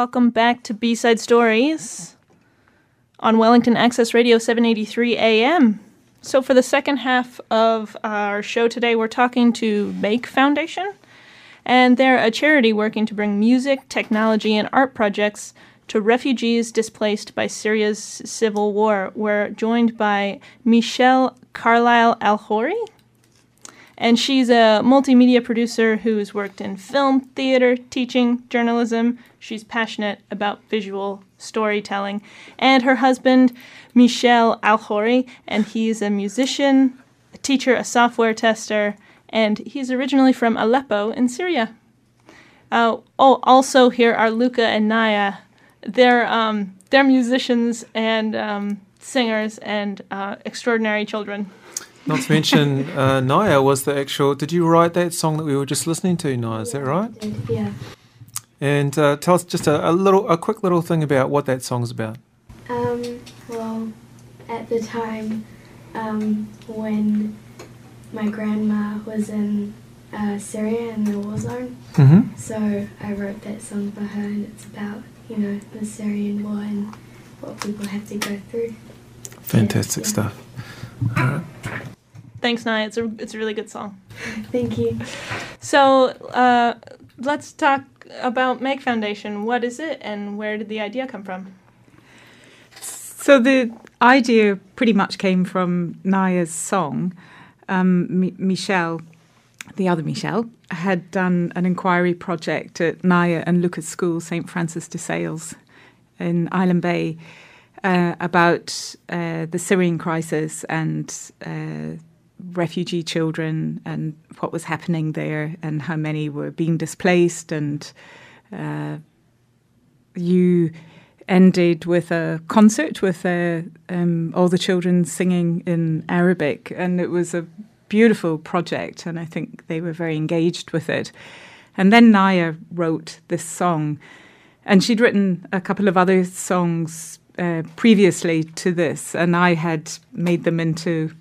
Welcome back to B Side Stories on Wellington Access Radio 783 AM. So, for the second half of our show today, we're talking to Make Foundation, and they're a charity working to bring music, technology, and art projects to refugees displaced by Syria's civil war. We're joined by Michelle Carlisle Alhori, and she's a multimedia producer who's worked in film, theater, teaching, journalism. She's passionate about visual storytelling. And her husband, Michel Alhori, and he's a musician, a teacher, a software tester, and he's originally from Aleppo in Syria. Uh, oh, also here are Luca and Naya. They're um, they're musicians and um, singers and uh, extraordinary children. Not to mention, uh, Naya was the actual. Did you write that song that we were just listening to, Naya? Is that right? Yeah. And uh, tell us just a, a little, a quick little thing about what that song's about. Um, well, at the time um, when my grandma was in uh, Syria and the war zone. Mm-hmm. So I wrote that song for her, and it's about you know the Syrian war and what people have to go through. Fantastic Yeah. stuff. All right. Thanks, Naya. It's a it's a really good song. Thank you. So uh, let's talk about Make Foundation. What is it, and where did the idea come from? So the idea pretty much came from Naya's song. Um, Mi- Michelle, the other Michelle, had done an inquiry project at Naya and Lucas School, St Francis de Sales, in Island Bay, uh, about uh, the Syrian crisis and uh, refugee children and what was happening there and how many were being displaced and uh, you ended with a concert with uh, um, all the children singing in Arabic, and it was a beautiful project, and I think they were very engaged with it. And then Naya wrote this song, and she'd written a couple of other songs uh, previously to this, and I had made them into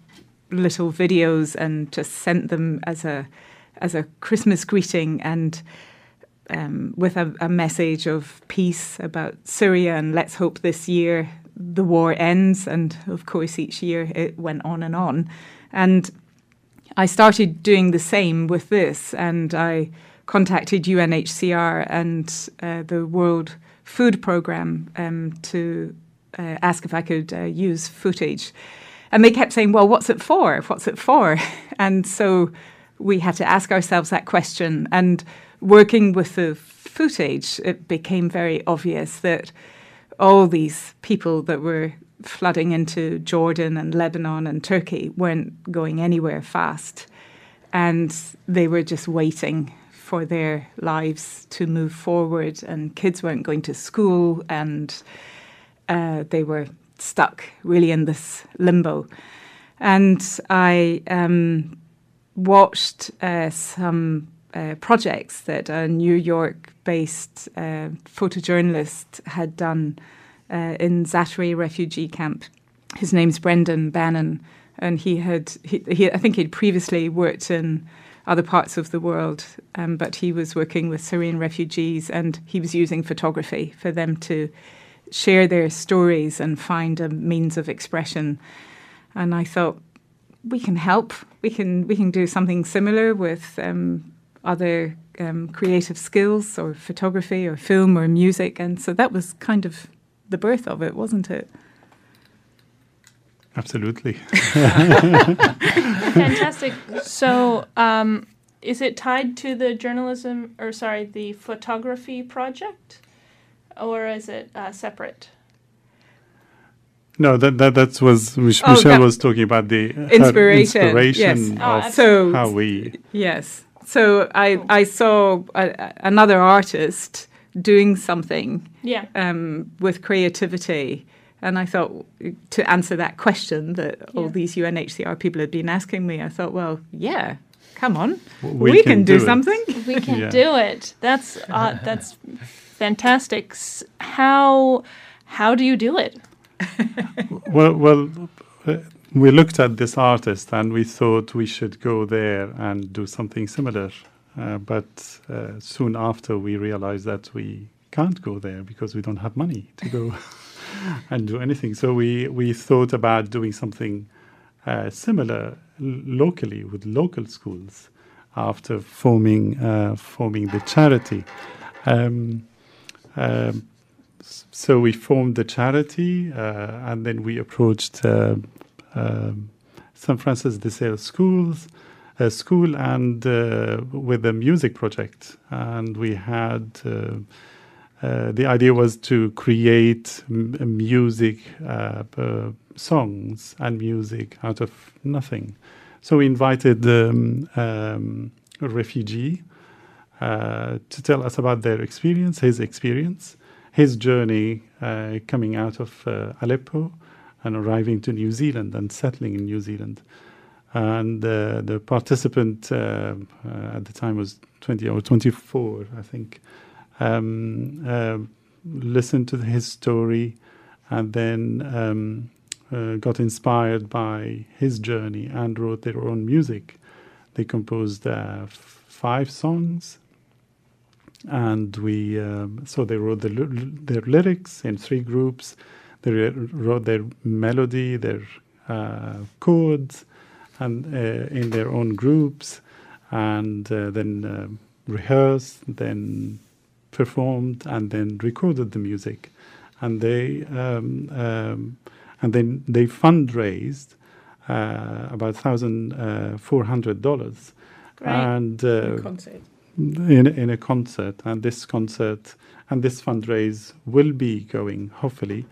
little videos and just sent them as a as a Christmas greeting and um, with a, a message of peace about Syria and let's hope this year the war ends. And of course, each year it went on and on. And I started doing the same with this, and I contacted UNHCR and uh, the World Food Programme um, to uh, ask if I could uh, use footage. And they kept saying, Well, what's it for? What's it for? And so we had to ask ourselves that question. And working with the footage, it became very obvious that all these people that were flooding into Jordan and Lebanon and Turkey weren't going anywhere fast. And they were just waiting for their lives to move forward, and kids weren't going to school, and uh, they were stuck really in this limbo. And I um, watched uh, some uh, projects that a New York based uh, photojournalist had done uh, in Zatari refugee camp. His name's Brendan Bannon, and he had, he, he, I think he'd previously worked in other parts of the world, um, but he was working with Syrian refugees and he was using photography for them to share their stories and find a means of expression. And I thought, we can help. We can we can do something similar with um, other um, creative skills or photography or film or music, and so that was kind of the birth of it, wasn't it? Absolutely. Fantastic. So, um, is it tied to the journalism, or sorry, the photography project, or is it uh, separate? No, that that that was Mich- Oh, Michelle that- was talking about the her Inspiration, inspiration yes. Oh, of So- how we Yes. So I I saw a, another artist doing something Yeah. um, with creativity. And I thought to answer that question that all these UNHCR people had been asking me, I thought, well, yeah, come on, we we, can can, do, do something. We can Yeah. do it. That's uh, that's fantastic. How how do you do it? Well, well, we looked at this artist and we thought we should go there and do something similar. Uh, but uh, soon after, we realized that we can't go there because we don't have money to go and do anything. So we, we thought about doing something uh, similar locally with local schools after forming uh, forming the charity. Um, um, so we formed the charity, uh, and then we approached uh, um, St. Francis de Sales schools, uh, school, and uh, with a music project. And we had uh, the idea was to create music songs and music out of nothing. So we invited um, um, a refugee to tell us about their experience, his experience, his journey uh, coming out of uh, Aleppo and arriving to New Zealand and settling in New Zealand. And uh, the participant uh, uh, at the time was 20 or 24, I think, um, uh, listened to his story and then um, uh, got inspired by his journey and wrote their own music they composed uh, five songs, and we um, so they wrote the, their lyrics in three groups. They re- wrote their melody, their uh, chords, and uh, in their own groups, and uh, then um rehearsed, then performed, and then recorded the music, and they um, um, and then they fundraised uh, about thousand uh, four hundred dollars, Great. and uh, concert. In in a concert, and this concert and this fundraise will be going hopefully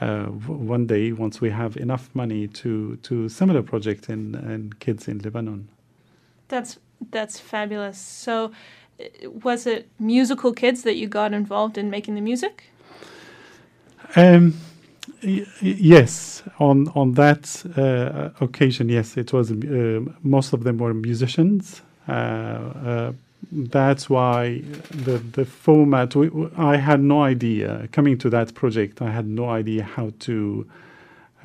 uh, w- one day once we have enough money to to similar project in in kids in Lebanon. That's that's fabulous. So, uh, was it musical kids that you got involved in making the music? Um, yes, on on that uh, occasion, yes, it was. Uh, most of them were musicians. Uh, uh, that's why the the format. We, I had no idea coming to that project. I had no idea how to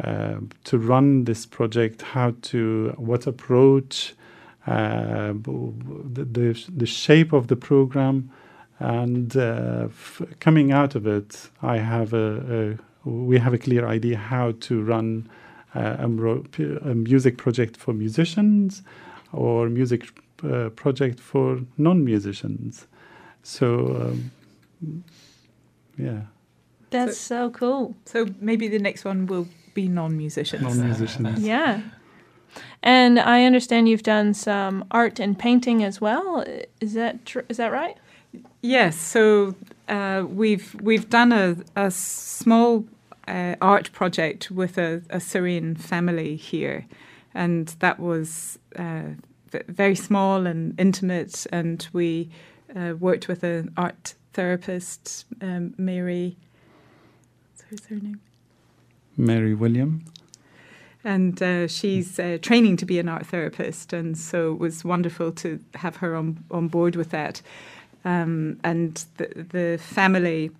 uh, to run this project, how to what approach, uh, the, the the shape of the program and uh, coming out of it, I have a, a we have a clear idea how to run uh, a, mro- music project for musicians or music uh, project for non-musicians. So um, yeah, That's so, cool. So maybe the next one will be non-musicians. non-musicians. Yeah. And I understand you've done some art and painting as well. Is that tr- is that right? Yes, so uh, we've we've done a, a small uh, art project with a, a Syrian family here, and that was uh, v- very small and intimate. And we uh, worked with an art therapist, um, Mary. What's her name? Mary William. and uh, she's uh, training to be an art therapist, and so it was wonderful to have her on on board with that. Um, and the the family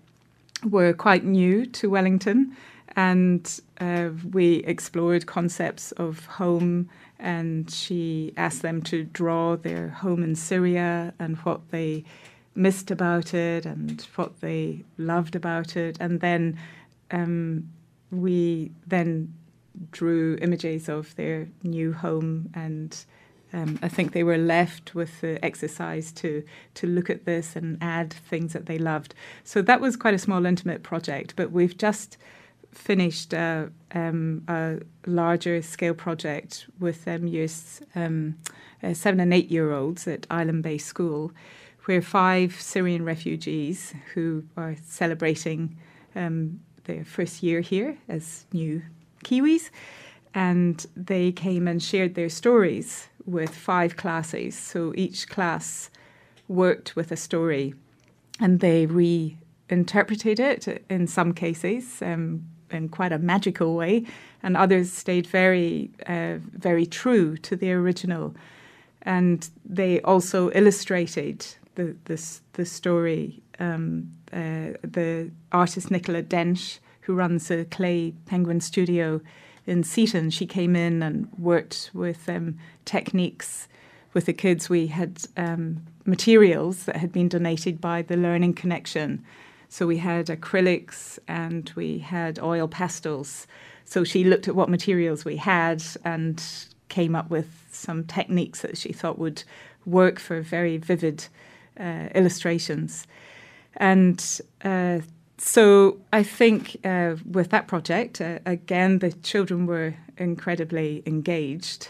were quite new to Wellington, and uh, we explored concepts of home. And she asked them to draw their home in Syria and what they missed about it and what they loved about it, and then um, we then drew images of their new home and um, I think they were left with the exercise to to look at this and add things that they loved. So that was quite a small, intimate project. But we've just finished uh, um, a larger scale project with um, years um, uh, seven and eight year olds at Island Bay School, where five Syrian refugees who are celebrating um, their first year here as new Kiwis, and they came and shared their stories with five classes. So each class worked with a story, and they reinterpreted it in some cases um, in quite a magical way, and others stayed very, uh, very true to the original. And they also illustrated the the story. Um, uh, the artist Nicola Dench, who runs a clay penguin studio in Seatoun, she came in and worked with um, techniques with the kids. We had um, materials that had been donated by the Learning Connection. So we had acrylics and we had oil pastels. So she looked at what materials we had and came up with some techniques that she thought would work for very vivid uh, illustrations. And uh, so I think uh, with that project, uh, again, the children were incredibly engaged.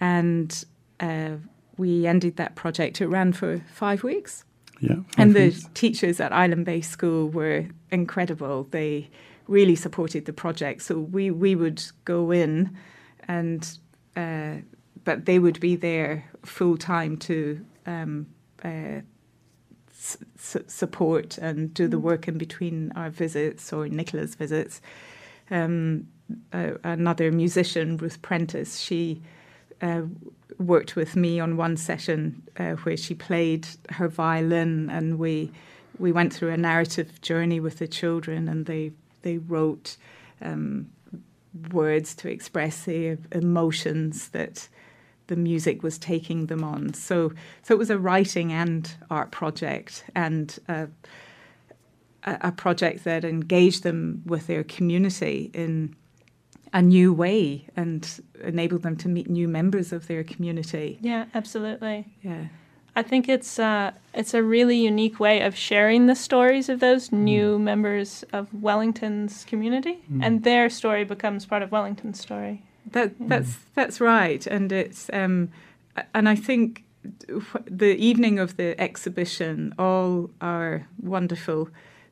And uh, we ended that project. It ran for five weeks. Yeah, And the think teachers at Island Bay School were incredible. They really supported the project. So we, we would go in and, uh, but they would be there full time to um, uh, s- s- support and do the work in between our visits or Nicola's visits. Um, uh, another musician, Ruth Prentice, she uh, worked with me on one session uh, where she played her violin, and we we went through a narrative journey with the children, and they they wrote um, words to express the emotions that the music was taking them on. So, so it was a writing and art project, and uh, a, project that engaged them with their community in a new way and enable them to meet new members of their community. Yeah, absolutely. Yeah. I think it's uh, it's a really unique way of sharing the stories of those new members of Wellington's community, and their story becomes part of Wellington's story. That that's that's right, and it's um, and I think the evening of the exhibition, all our wonderful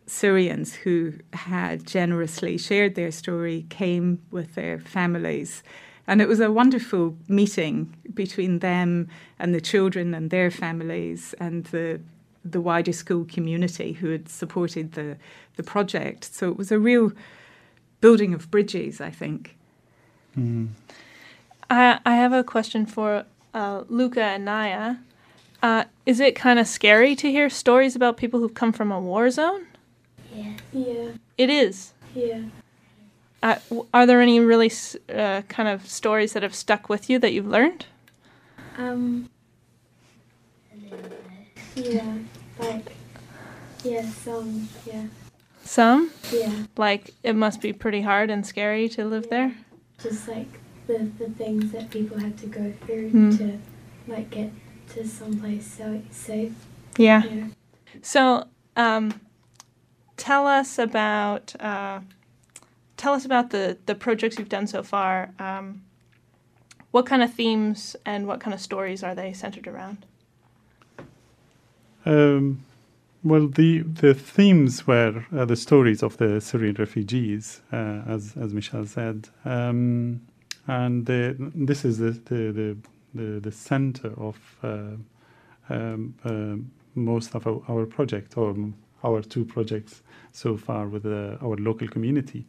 Syrians who had generously shared their story came with their families. And it was a wonderful meeting between them and the children and their families and the the wider school community who had supported the the project. So it was a real building of bridges, I think. I, I have a question for uh, Luca and Naya. Uh, is it kind of scary to hear stories about people who've come from a war zone? Yeah. Yeah. It is. Yeah. Uh, are there any really uh, kind of stories that have stuck with you that you've learned? Um. Yeah. Like. Yeah. Some. Yeah. Some? Yeah. Like, it must be pretty hard and scary to live there? Just like the the things that people have to go through Hmm. to like get to someplace so safe. Yeah. Yeah. So, um, tell us about uh, tell us about the the projects you've done so far. Um, what kind of themes and what kind of stories are they centered around? Um, well, the the themes were uh, the stories of the Syrian refugees, uh, as as Michelle said, um, and the, this is the the the, the, center of uh, um, uh, most of our, our project or our two projects so far with uh, our local community.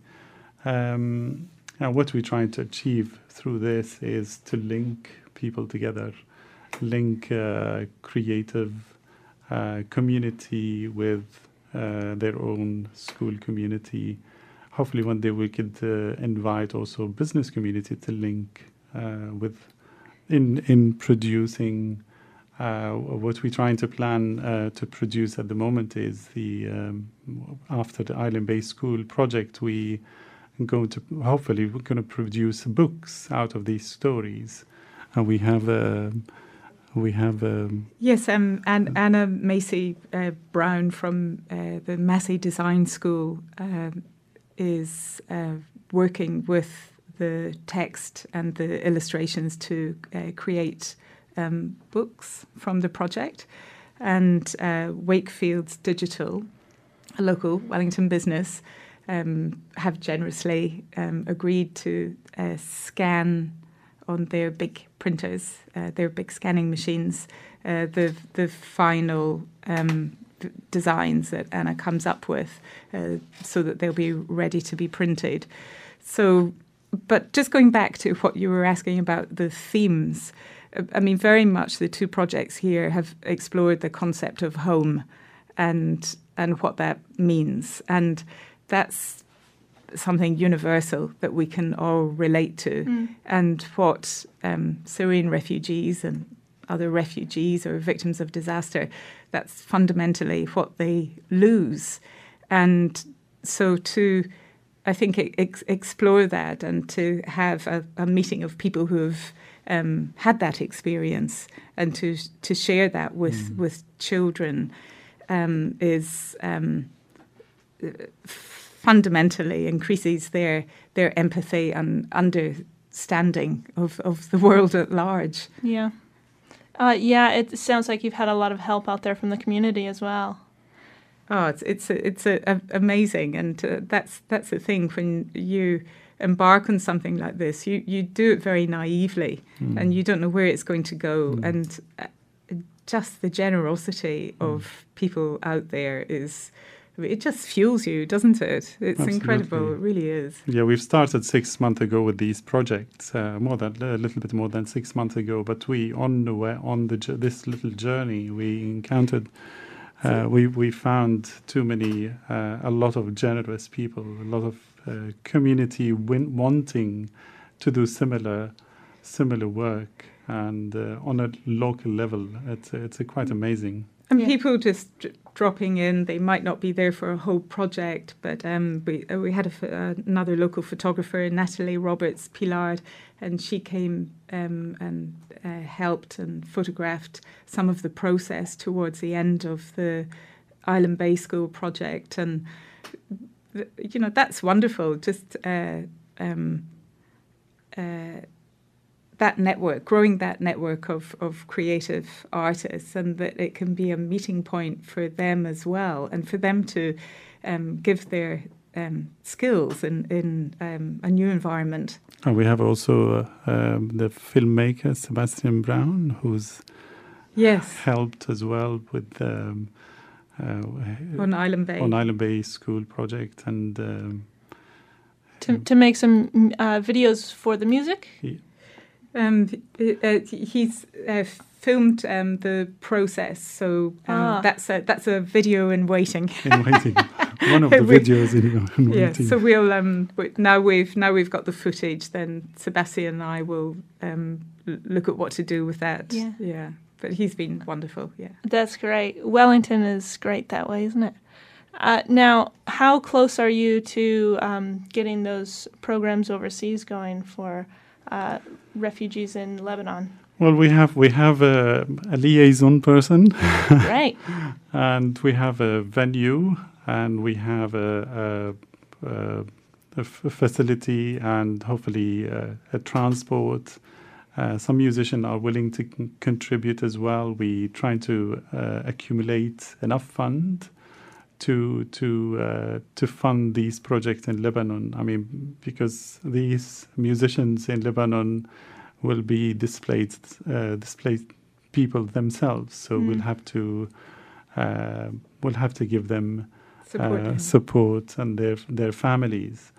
Um, and what we're trying to achieve through this is to link people together, link uh, creative uh, community with uh, their own school community. Hopefully, one day we could uh, invite also business community to link with in in producing. Uh, what we're trying to plan uh, to produce at the moment is the um, after the Island Bay School project we going to hopefully we're going to produce books out of these stories. And we have a we have um, Yes, um, and Anna Macy uh, Brown from uh, the Massey Design School um, is uh, working with the text and the illustrations to uh, create um, books from the project. And uh, Wakefield's Digital, a local Wellington business, um, have generously um, agreed to uh, scan on their big printers, uh, their big scanning machines, uh, the the final um, designs that Anna comes up with, uh, so that they'll be ready to be printed. So, but just going back to what you were asking about the themes, I mean, very much the two projects here have explored the concept of home, and and what that means, and that's something universal that we can all relate to, and what um, Syrian refugees and other refugees or victims of disaster, that's fundamentally what they lose. And so to, I think, ex- explore that and to have a, a meeting of people who have um, had that experience and to to share that with, with children um, is um, fundamentally increases their their empathy and understanding of, of the world at large. Yeah. Uh, yeah, it sounds like you've had a lot of help out there from the community as well. Oh, it's it's it's a, a, amazing, and uh, that's that's the thing when you embark on something like this, you you do it very naively, and you don't know where it's going to go, and uh, just the generosity of people out there is. It just fuels you, doesn't it? It's incredible. It really is. Yeah, we've started six months ago with these projects, uh, more than a little bit more than six months ago. But we on the way on the this little journey, we encountered, uh, we we found too many, uh, a lot of generous people, a lot of community win- wanting to do similar similar work, and uh, on a local level, it's it's uh, quite amazing. And Yeah. people just d- dropping in, they might not be there for a whole project, but um, we uh, we had a uh, another local photographer, Natalie Roberts Pillard, and she came um, and uh, helped and photographed some of the process towards the end of the Island Bay School project, and th- you know that's wonderful. Just uh, um, uh, that network, growing that network of, of creative artists, and that it can be a meeting point for them as well, and for them to um, give their um, skills in, in um, a new environment. And we have also uh, um, the filmmaker Sebastian Brown, who's Yes, helped as well with um, on Island Bay. on Island Bay School project, and um, To, to make some uh, videos for the music. Um, uh, uh, he's uh, filmed um, the process, so um, Ah. that's a that's a video in waiting. in waiting. One of the We- videos in, in Yeah, waiting. so we'll um we, now we've now we've got the footage. Then Sebastian and I will um look at what to do with that. Yeah. yeah. But he's been wonderful. Yeah. That's great. Wellington is great that way, isn't it? Uh, now, how close are you to um, getting those programs overseas going for uh, refugees in Lebanon? well, we have we have a, a liaison person, right? and we have a venue, and we have a facility, and hopefully uh, a transport. Uh, some musicians are willing to con- contribute as well. We trying to uh, accumulate enough fund to to uh, to fund these projects in Lebanon. I mean, because these musicians in Lebanon will be displaced uh, displaced people themselves, so Mm. we'll have to uh, we'll have to give them Support. uh, support and their their families.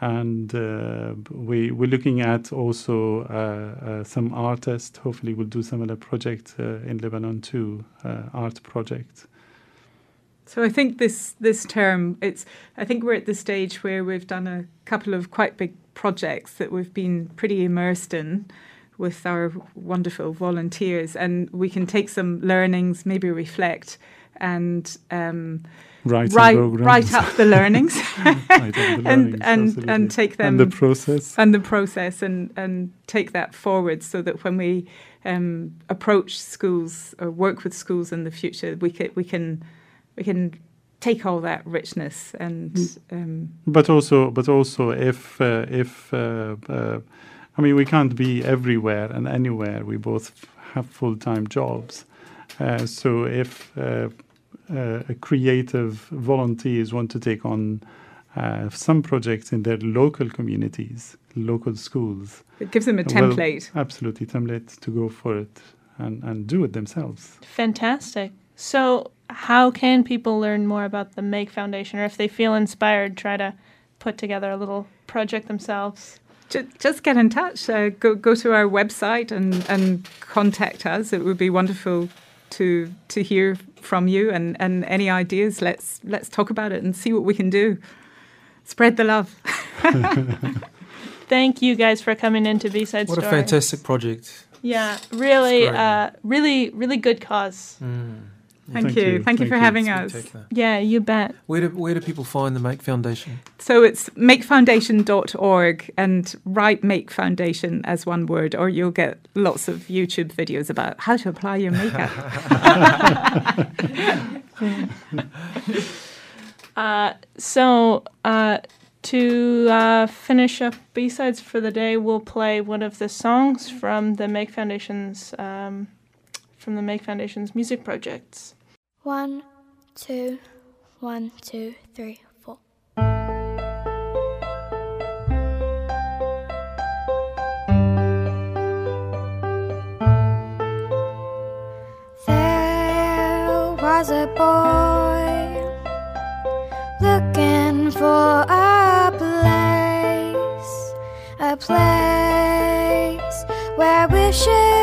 And uh, we we're looking at also uh, uh, some artists. Hopefully, we'll do similar project uh, in Lebanon too, uh, art project. So I think this this term, it's I think we're at the stage where we've done a couple of quite big projects that we've been pretty immersed in with our wonderful volunteers, and we can take some learnings, maybe reflect, and um, Write write write up the learnings the and learnings, and absolutely. and take them and the process. and the process and and take that forward so that when we um, approach schools or work with schools in the future, we can we can we can take all that richness and Mm. um, But also, but also, if uh, if uh, uh, I mean, we can't be everywhere and anywhere. We both have full time jobs. Uh, so if uh, creative volunteers want to take on uh, some projects in their local communities, local schools, it gives them a Well, template. absolutely template to go for it and, and do it themselves. Fantastic. So, how can people learn more about the Make Foundation, or if they feel inspired, try to put together a little project themselves? Ju- just get in touch. Uh, go go to our website and and contact us. It would be wonderful to to hear from you and and any ideas. Let's let's talk about it and see what we can do. Spread the love. Thank you guys for coming into B Side What a fantastic project. Yeah, really, great. uh, really, really good cause. Mm. Thank, you. Thank, you for having us. Yeah, you bet. Where do, where do people find the Make Foundation? So it's makefoundation.org and write Make Foundation as one word, or you'll get lots of YouTube videos about how to apply your makeup. Uh, so, uh, to uh, finish up B sides for the day, we'll play one of the songs from the Make Foundation's um, from the Make Foundation's music projects. One, two, one, two, three, four. There was a boy looking for a place, a place where wishes,